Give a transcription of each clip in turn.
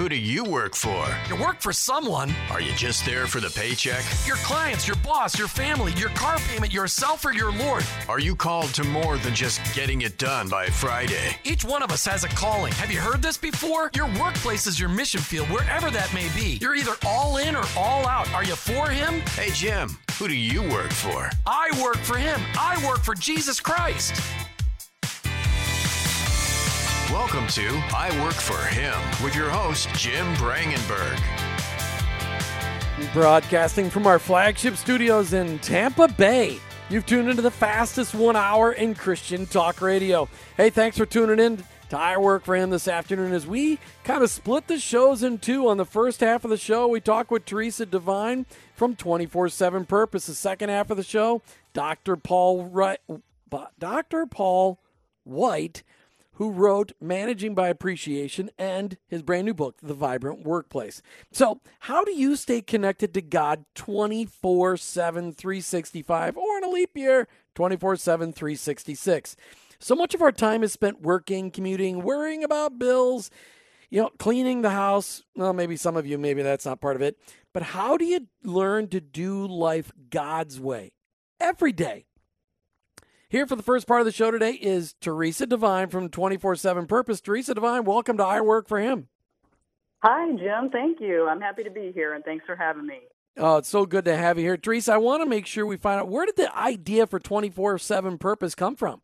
Who do you work for? You work for someone. Are you just there for the paycheck? Your clients, your boss, your family, your car payment, yourself, or your Lord. Are you called to more than just getting it done by Friday? Each one of us has a calling. Have you heard this before? Your workplace is your mission field, wherever that may be. You're either all in or all out. Are you for Him? Hey, Jim, who do you work for? I work for Him. I work for Jesus Christ. Welcome to I Work for Him with your host, Jim Brangenberg. Broadcasting from our flagship studios in Tampa Bay. You've tuned into the fastest one hour in Christian talk radio. Hey, thanks for tuning in to I Work for Him this afternoon as we kind of split the shows in two. On the first half of the show, we talk with Theresa Devine from 24 7 Purpose. The second half of the show, Dr. Paul, Wright, Dr. Paul White who wrote Managing by Appreciation and his brand new book, The Vibrant Workplace. So, how do you stay connected to God 24 7, 365, or in a leap year, 24 7, 366? So much of our time is spent working, commuting, worrying about bills, you know, cleaning the house. Well, maybe some of you, maybe that's not part of it. But how do you learn to do life God's way every day? Here for the first part of the show today is Theresa Devine from 24 7 Purpose. Theresa Devine, welcome to I Work for Him. Hi, Jim. Thank you. I'm happy to be here and thanks for having me. Oh, it's so good to have you here. Theresa, I want to make sure we find out where did the idea for 24 7 Purpose come from?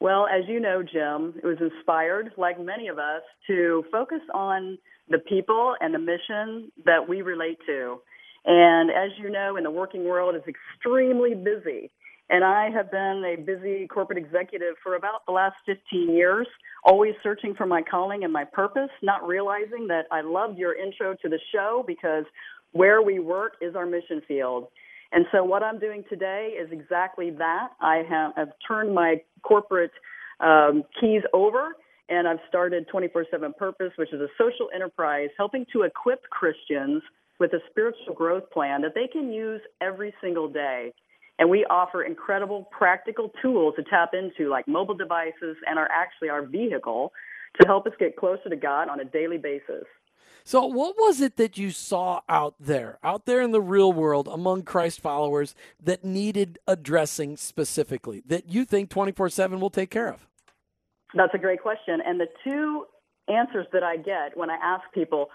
Well, as you know, Jim, it was inspired, like many of us, to focus on the people and the mission that we relate to. And as you know, in the working world, it's extremely busy. And I have been a busy corporate executive for about the last 15 years, always searching for my calling and my purpose, not realizing that I loved your intro to the show because where we work is our mission field. And so what I'm doing today is exactly that. I have I've turned my corporate um, keys over and I've started 24 7 Purpose, which is a social enterprise helping to equip Christians with a spiritual growth plan that they can use every single day. And we offer incredible practical tools to tap into, like mobile devices and are actually our vehicle to help us get closer to God on a daily basis. So, what was it that you saw out there, out there in the real world among Christ followers that needed addressing specifically that you think 24 7 will take care of? That's a great question. And the two answers that I get when I ask people,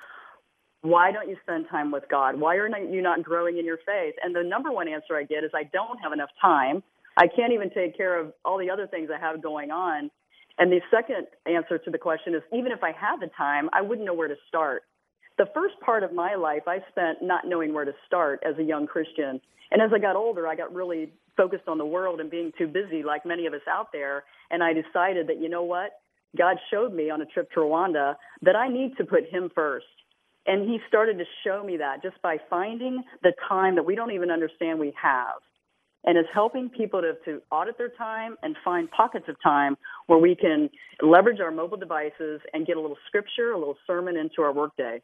why don't you spend time with God? Why are you not growing in your faith? And the number one answer I get is I don't have enough time. I can't even take care of all the other things I have going on. And the second answer to the question is even if I had the time, I wouldn't know where to start. The first part of my life, I spent not knowing where to start as a young Christian. And as I got older, I got really focused on the world and being too busy, like many of us out there. And I decided that, you know what? God showed me on a trip to Rwanda that I need to put Him first. And he started to show me that just by finding the time that we don't even understand we have. And it's helping people to, to audit their time and find pockets of time where we can leverage our mobile devices and get a little scripture, a little sermon into our workday.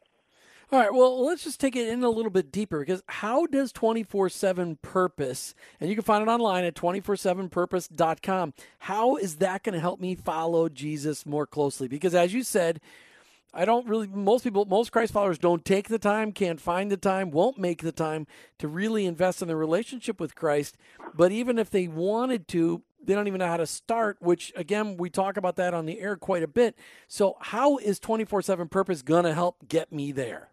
All right, well, let's just take it in a little bit deeper because how does 24 7 purpose, and you can find it online at 247purpose.com, how is that going to help me follow Jesus more closely? Because as you said, I don't really, most people, most Christ followers don't take the time, can't find the time, won't make the time to really invest in their relationship with Christ. But even if they wanted to, they don't even know how to start, which again, we talk about that on the air quite a bit. So, how is 24 7 purpose going to help get me there?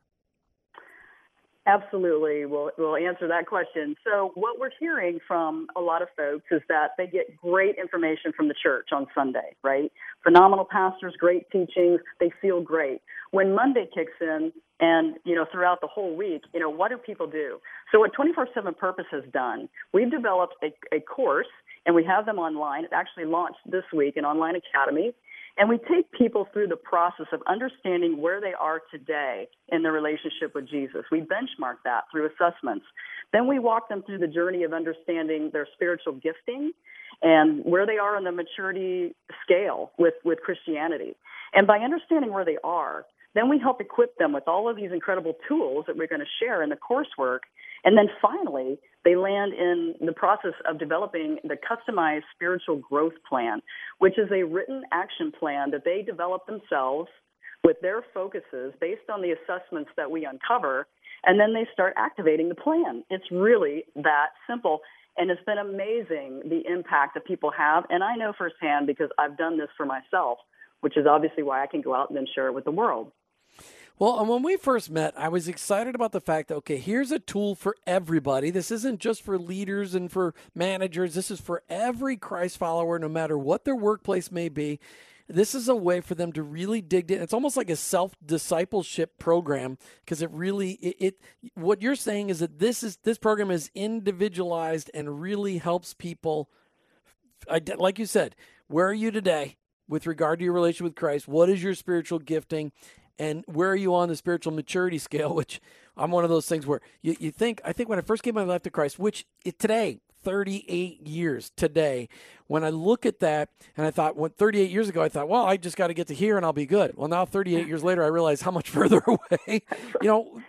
Absolutely. We'll, we'll answer that question. So, what we're hearing from a lot of folks is that they get great information from the church on Sunday, right? Phenomenal pastors, great teachings, they feel great. When Monday kicks in, and you know throughout the whole week you know what do people do so what 24/7 purpose has done we've developed a, a course and we have them online it actually launched this week an online academy and we take people through the process of understanding where they are today in their relationship with Jesus. We benchmark that through assessments. Then we walk them through the journey of understanding their spiritual gifting and where they are on the maturity scale with, with Christianity. And by understanding where they are, then we help equip them with all of these incredible tools that we're going to share in the coursework. And then finally, they land in the process of developing the customized spiritual growth plan, which is a written action plan that they develop themselves with their focuses based on the assessments that we uncover, and then they start activating the plan. It's really that simple. And it's been amazing the impact that people have. And I know firsthand because I've done this for myself, which is obviously why I can go out and then share it with the world. Well, and when we first met, I was excited about the fact that, okay, here's a tool for everybody. This isn't just for leaders and for managers. This is for every Christ follower, no matter what their workplace may be. This is a way for them to really dig in. It's almost like a self discipleship program because it really it, it. What you're saying is that this is this program is individualized and really helps people. Like you said, where are you today with regard to your relationship with Christ? What is your spiritual gifting? And where are you on the spiritual maturity scale which i'm one of those things where you, you think i think when i first gave my life to christ which it, today 38 years today. When i look at that and i thought when 38 years ago i thought well i just got to get to here and i'll be good. Well now 38 years later i realize how much further away you know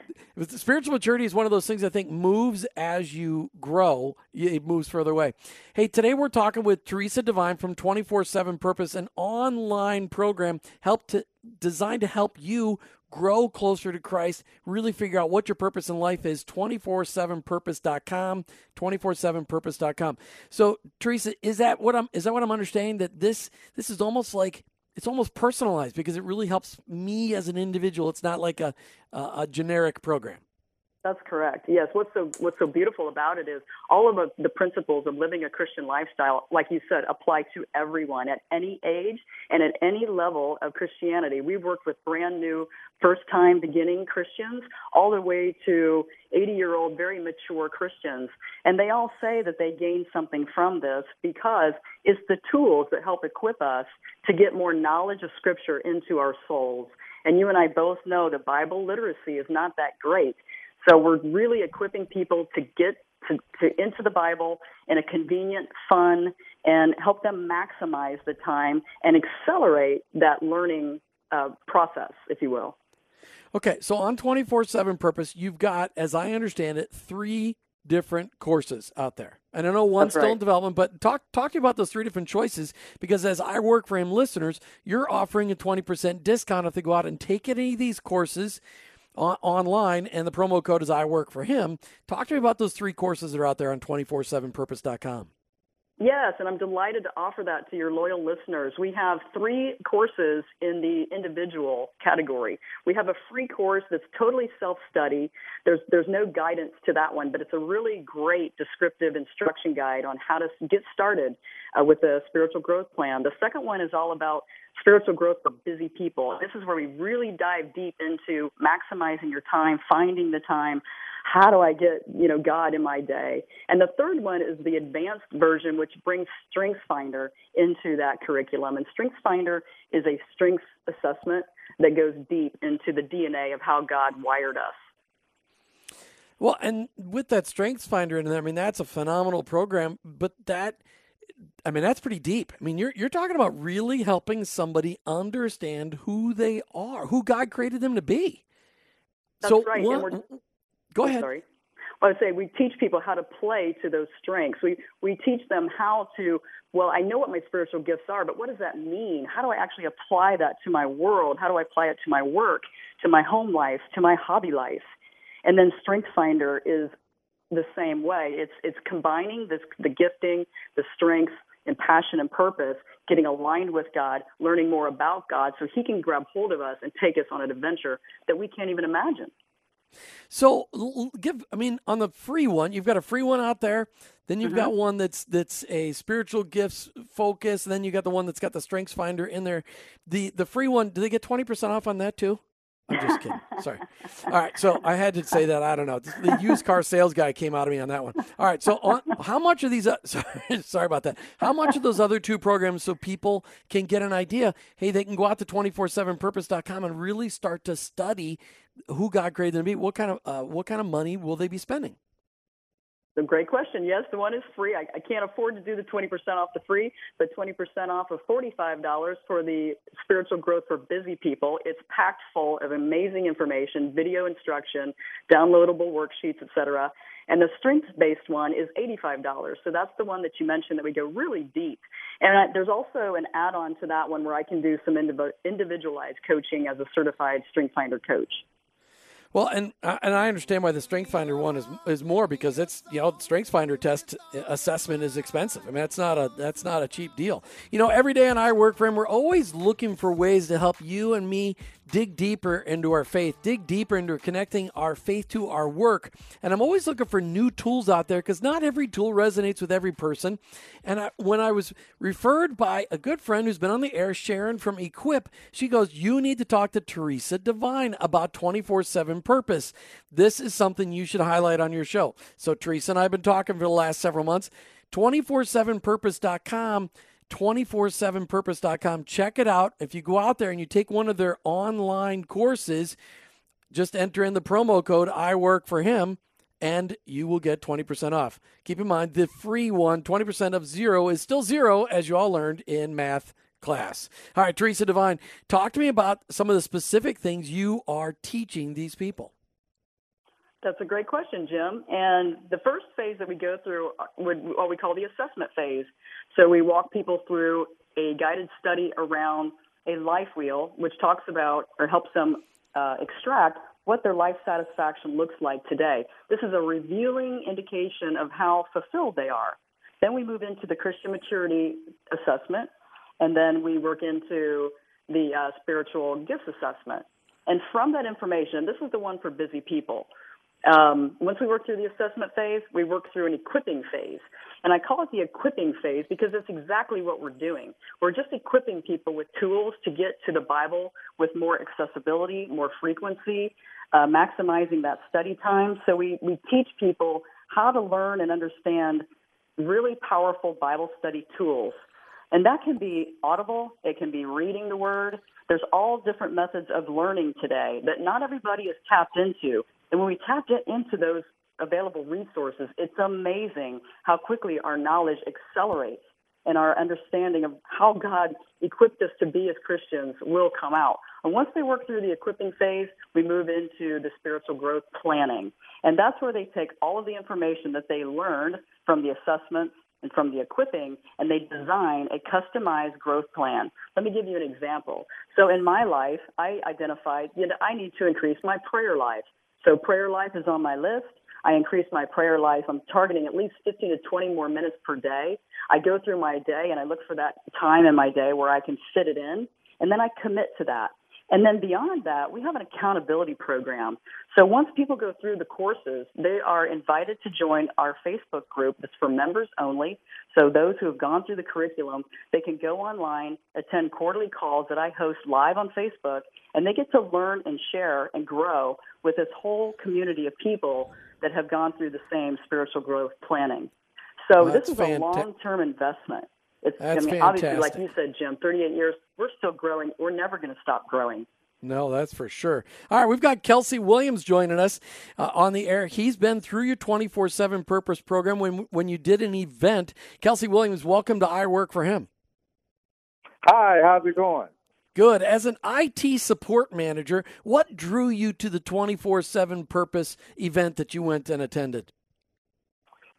spiritual maturity is one of those things i think moves as you grow it moves further away. Hey today we're talking with theresa devine from 24-7 purpose an online program help to designed to help you grow closer to Christ, really figure out what your purpose in life is. 247purpose.com, 247purpose.com. So, Theresa, is that what I'm is that what I'm understanding that this this is almost like it's almost personalized because it really helps me as an individual. It's not like a a, a generic program. That's correct. Yes. What's so what's so beautiful about it is all of the principles of living a Christian lifestyle, like you said, apply to everyone at any age and at any level of Christianity. We've worked with brand new, first time beginning Christians, all the way to 80 year old, very mature Christians, and they all say that they gain something from this because it's the tools that help equip us to get more knowledge of Scripture into our souls. And you and I both know that Bible literacy is not that great. So we're really equipping people to get to, to into the Bible in a convenient, fun, and help them maximize the time and accelerate that learning uh, process, if you will. Okay, so on 24 7 Purpose, you've got, as I understand it, three different courses out there. And I know one's still in development, but talk talk to you about those three different choices because as I work for him listeners, you're offering a 20% discount if they go out and take any of these courses on, online and the promo code is I work for him. Talk to me about those three courses that are out there on 247purpose.com. Yes, and I'm delighted to offer that to your loyal listeners. We have three courses in the individual category. We have a free course that's totally self-study. There's there's no guidance to that one, but it's a really great descriptive instruction guide on how to get started uh, with a spiritual growth plan. The second one is all about spiritual growth for busy people. This is where we really dive deep into maximizing your time, finding the time, how do I get, you know, God in my day? And the third one is the advanced version, which brings Strengths Finder into that curriculum. And Strengths Finder is a strengths assessment that goes deep into the DNA of how God wired us. Well, and with that Strengths Finder in there, I mean, that's a phenomenal program, but that. I mean that's pretty deep. I mean you're you're talking about really helping somebody understand who they are, who God created them to be. That's so right. One, go ahead. Sorry. Well, I would say we teach people how to play to those strengths. We we teach them how to. Well, I know what my spiritual gifts are, but what does that mean? How do I actually apply that to my world? How do I apply it to my work, to my home life, to my hobby life? And then Strength Finder is the same way. It's it's combining this the gifting, the strengths, and passion and purpose, getting aligned with God, learning more about God, so He can grab hold of us and take us on an adventure that we can't even imagine. So give I mean on the free one, you've got a free one out there. Then you've mm-hmm. got one that's that's a spiritual gifts focus. Then you got the one that's got the strengths finder in there. The the free one, do they get twenty percent off on that too? I'm just kidding. Sorry. All right. So I had to say that. I don't know. The used car sales guy came out of me on that one. All right. So on, how much of these? Uh, sorry, sorry about that. How much of those other two programs so people can get an idea? Hey, they can go out to 247purpose.com and really start to study who God created them to be. What kind of uh, what kind of money will they be spending? A great question. Yes, the one is free. I, I can't afford to do the 20% off the free, but 20% off of $45 for the spiritual growth for busy people. It's packed full of amazing information, video instruction, downloadable worksheets, etc. And the strengths-based one is $85. So that's the one that you mentioned that we go really deep. And I, there's also an add-on to that one where I can do some individualized coaching as a certified strength finder coach. Well, and uh, and I understand why the Strength Finder one is is more because it's you know Strength Finder test assessment is expensive. I mean that's not a that's not a cheap deal. You know, every day on I work for him, we're always looking for ways to help you and me dig deeper into our faith, dig deeper into connecting our faith to our work. And I'm always looking for new tools out there because not every tool resonates with every person. And I, when I was referred by a good friend who's been on the air, Sharon from Equip, she goes, You need to talk to Theresa Devine about 24 7 purpose. This is something you should highlight on your show. So, Theresa and I have been talking for the last several months. 247purpose.com 247purpose.com. Check it out. If you go out there and you take one of their online courses, just enter in the promo code I work for him and you will get 20% off. Keep in mind the free one, 20% of zero is still zero as you all learned in math class. All right, Theresa Devine, talk to me about some of the specific things you are teaching these people. That's a great question, Jim. And the first phase that we go through would what we call the assessment phase. So we walk people through a guided study around a life wheel, which talks about or helps them uh, extract what their life satisfaction looks like today. This is a revealing indication of how fulfilled they are. Then we move into the Christian maturity assessment, and then we work into the uh, spiritual gifts assessment. And from that information, this is the one for busy people. Um, once we work through the assessment phase, we work through an equipping phase. And I call it the equipping phase because it's exactly what we're doing. We're just equipping people with tools to get to the Bible with more accessibility, more frequency, uh, maximizing that study time. So we, we teach people how to learn and understand really powerful Bible study tools. And that can be audible, it can be reading the word. There's all different methods of learning today that not everybody is tapped into. And when we tap into those available resources, it's amazing how quickly our knowledge accelerates and our understanding of how God equipped us to be as Christians will come out. And once they work through the equipping phase, we move into the spiritual growth planning. And that's where they take all of the information that they learned from the assessments and from the equipping, and they design a customized growth plan. Let me give you an example. So in my life, I identified you know, I need to increase my prayer life. So prayer life is on my list. I increase my prayer life. I'm targeting at least 15 to 20 more minutes per day. I go through my day and I look for that time in my day where I can fit it in, and then I commit to that. And then beyond that, we have an accountability program. So once people go through the courses, they are invited to join our Facebook group that's for members only. So those who have gone through the curriculum, they can go online, attend quarterly calls that I host live on Facebook, and they get to learn and share and grow with this whole community of people that have gone through the same spiritual growth planning. So well, this is fanta- a long-term investment. It's, that's I mean, fantastic. obviously, like you said, Jim, 38 years, we're still growing. We're never going to stop growing. No, that's for sure. All right, we've got Kelsey Williams joining us uh, on the air. He's been through your 24 7 purpose program when, when you did an event. Kelsey Williams, welcome to I Work for Him. Hi, how's it going? Good. As an IT support manager, what drew you to the 24 7 purpose event that you went and attended?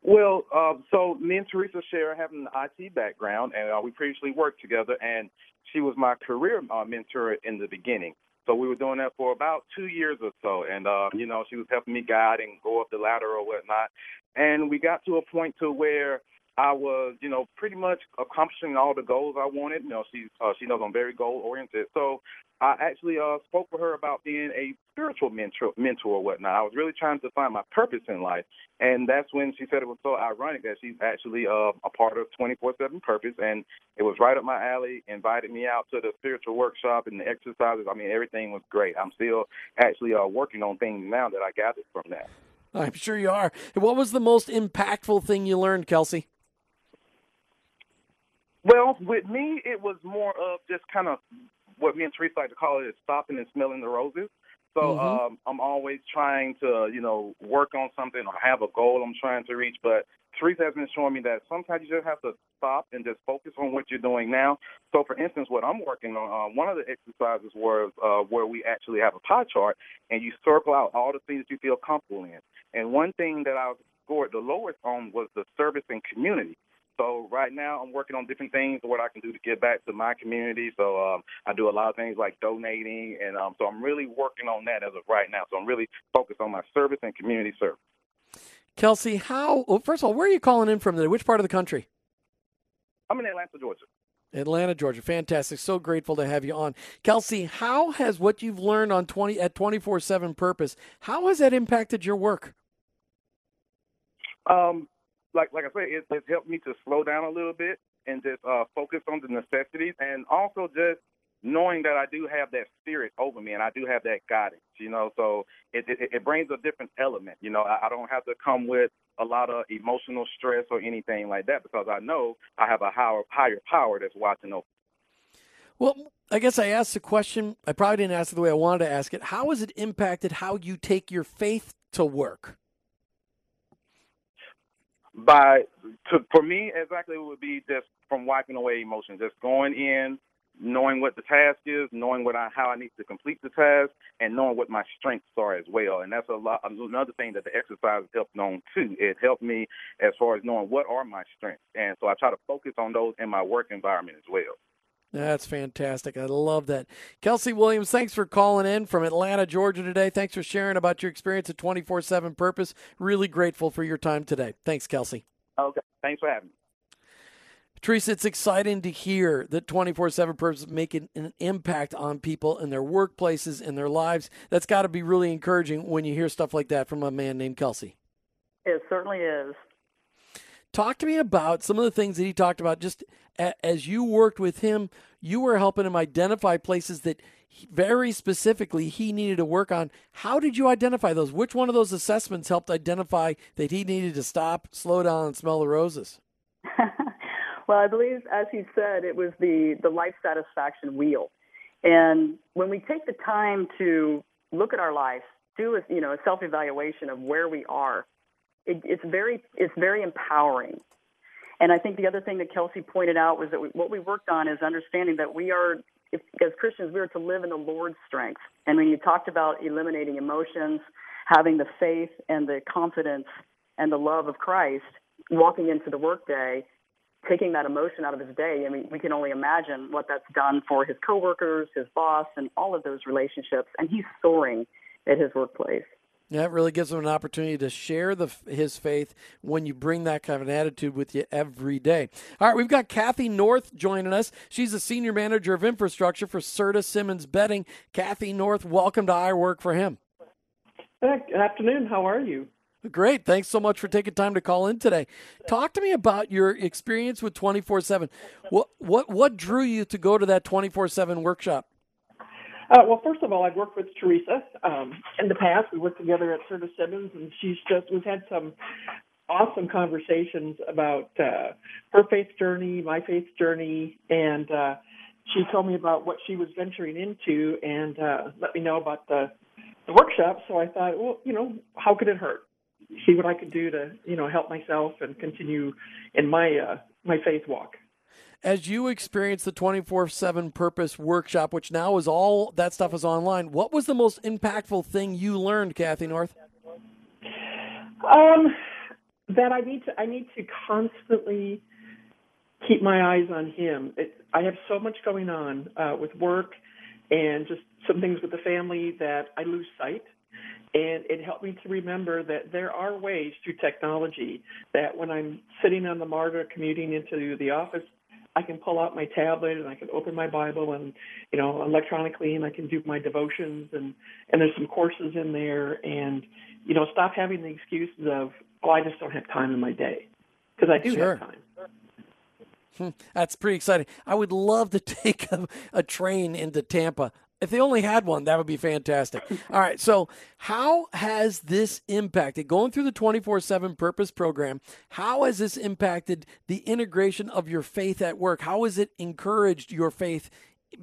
Well, uh, so me and Theresa share having an IT background, and uh, we previously worked together, and she was my career uh, mentor in the beginning. So we were doing that for about two years or so, and uh, you know she was helping me guide and go up the ladder or whatnot. And we got to a point to where I was, you know, pretty much accomplishing all the goals I wanted. You know, she uh, she knows I'm very goal oriented. So I actually uh, spoke with her about being a spiritual mentor, mentor or whatnot. I was really trying to find my purpose in life, and that's when she said it was so ironic that she's actually uh, a part of 24/7 Purpose, and it was right up my alley. Invited me out to the spiritual workshop and the exercises. I mean, everything was great. I'm still actually uh, working on things now that I gathered from that. I'm sure you are. What was the most impactful thing you learned, Kelsey? Well, with me, it was more of just kind of what me and Theresa like to call it is stopping and smelling the roses. So Mhm. um, I'm always trying to, you know, work on something or have a goal I'm trying to reach. But Theresa has been showing me that sometimes you just have to stop and just focus on what you're doing now. So, for instance, what I'm working on, uh, one of the exercises was uh, where we actually have a pie chart and you circle out all the things you feel comfortable in. And one thing that I scored the lowest on was the service and community. So right now I'm working on different things what I can do to give back to my community. So um, I do a lot of things like donating, and um, so I'm really working on that as of right now. So I'm really focused on my service and community service. Kelsey, how? Well, first of all, where are you calling in from today? Which part of the country? I'm in Atlanta, Georgia. Atlanta, Georgia. Fantastic. So grateful to have you on. Kelsey, how has what you've learned on 20 at 24/7 Purpose, how has that impacted your work? Um, like like I said, it, it's helped me to slow down a little bit and just uh, focus on the necessities, and also just knowing that I do have that spirit over me and I do have that guidance. You know, so it it, it brings a different element. You know, I, I don't have to come with a lot of emotional stress or anything like that because I know I have a higher higher power that's watching over. Well, I guess I asked the question. I probably didn't ask it the way I wanted to ask it. How has it impacted how you take your faith to work? By to for me, exactly it would be just from wiping away emotions, just going in, knowing what the task is, knowing what I how I need to complete the task, and knowing what my strengths are as well. And that's a lot another thing that the exercise helped on too. It helped me as far as knowing what are my strengths, and so I try to focus on those in my work environment as well. That's fantastic. I love that. Kelsey Williams, thanks for calling in from Atlanta, Georgia today. Thanks for sharing about your experience at 24 7 Purpose. Really grateful for your time today. Thanks, Kelsey. Okay, thanks for having me. Theresa, it's exciting to hear that 24 7 Purpose is making an impact on people in their workplaces and their lives. That's got to be really encouraging when you hear stuff like that from a man named Kelsey. It certainly is. Talk to me about some of the things that he talked about. Just a- as you worked with him, you were helping him identify places that he- very specifically he needed to work on. How did you identify those? Which one of those assessments helped identify that he needed to stop, slow down, and smell the roses? well, I believe, as he said, it was the, the life satisfaction wheel. And when we take the time to look at our life, do a, you know, a self evaluation of where we are, it, it's very it's very empowering. And I think the other thing that Kelsey pointed out was that we, what we worked on is understanding that we are, if, as Christians, we are to live in the Lord's strength. And when you talked about eliminating emotions, having the faith and the confidence and the love of Christ, walking into the workday, taking that emotion out of his day, I mean, we can only imagine what that's done for his coworkers, his boss, and all of those relationships. And he's soaring at his workplace. Yeah, it really gives him an opportunity to share the his faith when you bring that kind of an attitude with you every day. All right, we've got Kathy North joining us. She's the senior manager of infrastructure for Serta Simmons Bedding. Kathy North, welcome to I Work for Him. Good afternoon. How are you? Great. Thanks so much for taking time to call in today. Talk to me about your experience with 24/7. What what what drew you to go to that 24/7 workshop? Uh, well, first of all, I've worked with Theresa um, in the past. We worked together at Serta Simmons, and she's just we've had some awesome conversations about uh, her faith journey, my faith journey, and uh, she told me about what she was venturing into and uh, let me know about the, the workshop. So I thought, well, you know, how could it hurt? See what I could do to, you know, help myself and continue in my uh, my faith walk. As you experienced the 24/7 Purpose workshop, which now is all that stuff is online, what was the most impactful thing you learned, Kathy North? Um, that I need to I need to constantly keep my eyes on him. It, I have so much going on uh, with work and just some things with the family that I lose sight. And it helped me to remember that there are ways through technology that when I'm sitting on the MARTA commuting into the office, I can pull out my tablet and I can open my Bible and you know electronically and I can do my devotions and and there's some courses in there and you know stop having the excuses of oh I just don't have time in my day because I do Sure. have time. Hmm, That's pretty exciting. I would love to take a, a train into Tampa. If they only had one, that would be fantastic. All right. So, how has this impacted going through the 24 7 purpose program? How has this impacted the integration of your faith at work? How has it encouraged your faith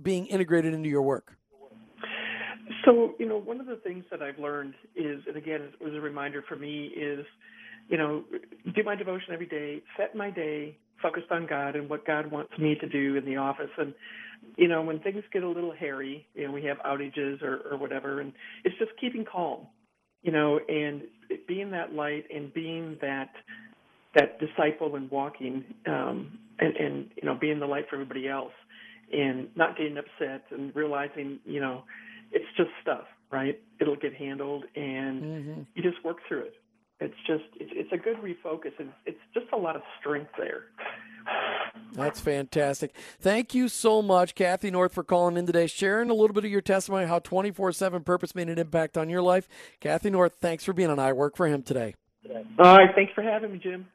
being integrated into your work? So, you know, one of the things that I've learned is, and again, it was a reminder for me, is, you know, do my devotion every day, set my day focused on God and what God wants me to do in the office. And, you know, when things get a little hairy, you know, we have outages or, or whatever, and it's just keeping calm, you know, and being that light and being that that disciple and walking um, and, and you know being the light for everybody else and not getting upset and realizing you know it's just stuff right? It'll get handled and mm-hmm. you just work through it. It's just it's, it's a good refocus and it's just a lot of strength there that's fantastic. Thank you so much, Kathy North, for calling in today, sharing a little bit of your testimony, how 24 7 purpose made an impact on your life. Kathy North, thanks for being on I Work for Him today. All right. Thanks for having me, Jim.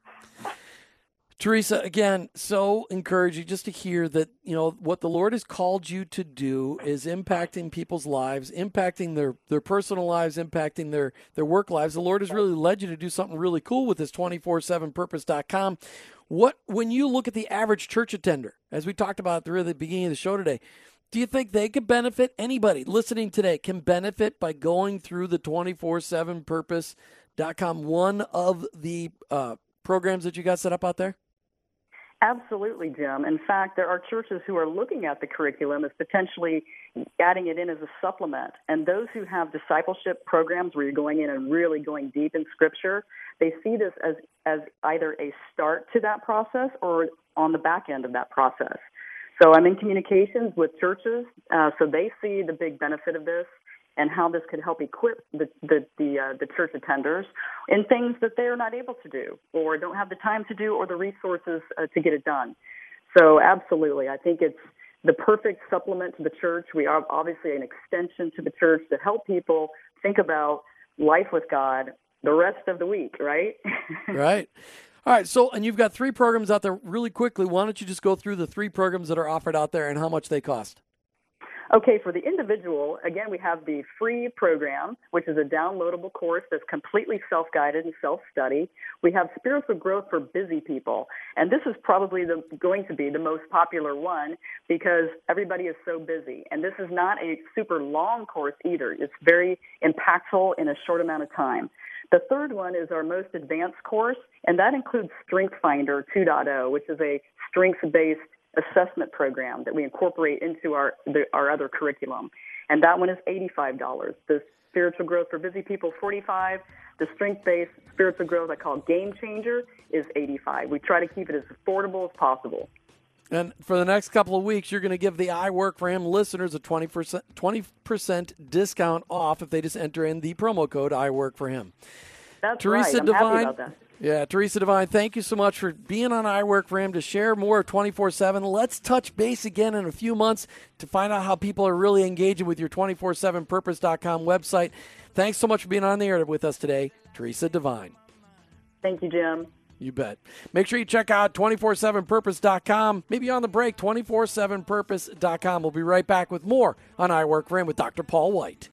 Theresa, again, so encouraging just to hear that, you know, what the Lord has called you to do is impacting people's lives, impacting their, their personal lives, impacting their, their work lives. The Lord has really led you to do something really cool with this 24-7purpose.com. What, when you look at the average church attender, as we talked about at the beginning of the show today, do you think they could benefit? Anybody listening today can benefit by going through the 24-7purpose.com, one of the uh, programs that you got set up out there? Absolutely, Jim. In fact, there are churches who are looking at the curriculum as potentially adding it in as a supplement. And those who have discipleship programs where you're going in and really going deep in Scripture, they see this as, as either a start to that process or on the back end of that process. So I'm in communications with churches, uh, so they see the big benefit of this and how this could help equip the the the, uh, the church attenders in things that they are not able to do or don't have the time to do or the resources uh, to get it done. So absolutely, I think it's the perfect supplement to the church. We are obviously an extension to the church to help people think about life with God the rest of the week, right? right. All right. So, and you've got three programs out there really quickly. Why don't you just go through the three programs that are offered out there and how much they cost? Okay, for the individual, again, we have the free program, which is a downloadable course that's completely self guided and self study. We have spiritual growth for busy people. And this is probably the, going to be the most popular one because everybody is so busy. And this is not a super long course either, it's very impactful in a short amount of time. The third one is our most advanced course, and that includes Strength Finder 2.0, which is a strengths based assessment program that we incorporate into our the, our other curriculum, and that one is eighty-five dollars. The spiritual growth for busy people, forty-five. The strength-based spiritual growth I call Game Changer is eighty-five. We try to keep it as affordable as possible. And for the next couple of weeks, you're going to give the I Work for Him listeners a 20%, 20% discount off if they just enter in the promo code I Work for Him. That's Theresa right. I'm Devine, happy about that. Yeah, Theresa Devine, thank you so much for being on I Work for Him to share more 24 7. Let's touch base again in a few months to find out how people are really engaging with your 24 7purpose.com website. Thanks so much for being on the air with us today, Theresa Devine. Thank you, Jim. You bet. Make sure you check out 247purpose.com. Maybe on the break, 247purpose.com. We'll be right back with more on I Work for Him with Dr. Paul White.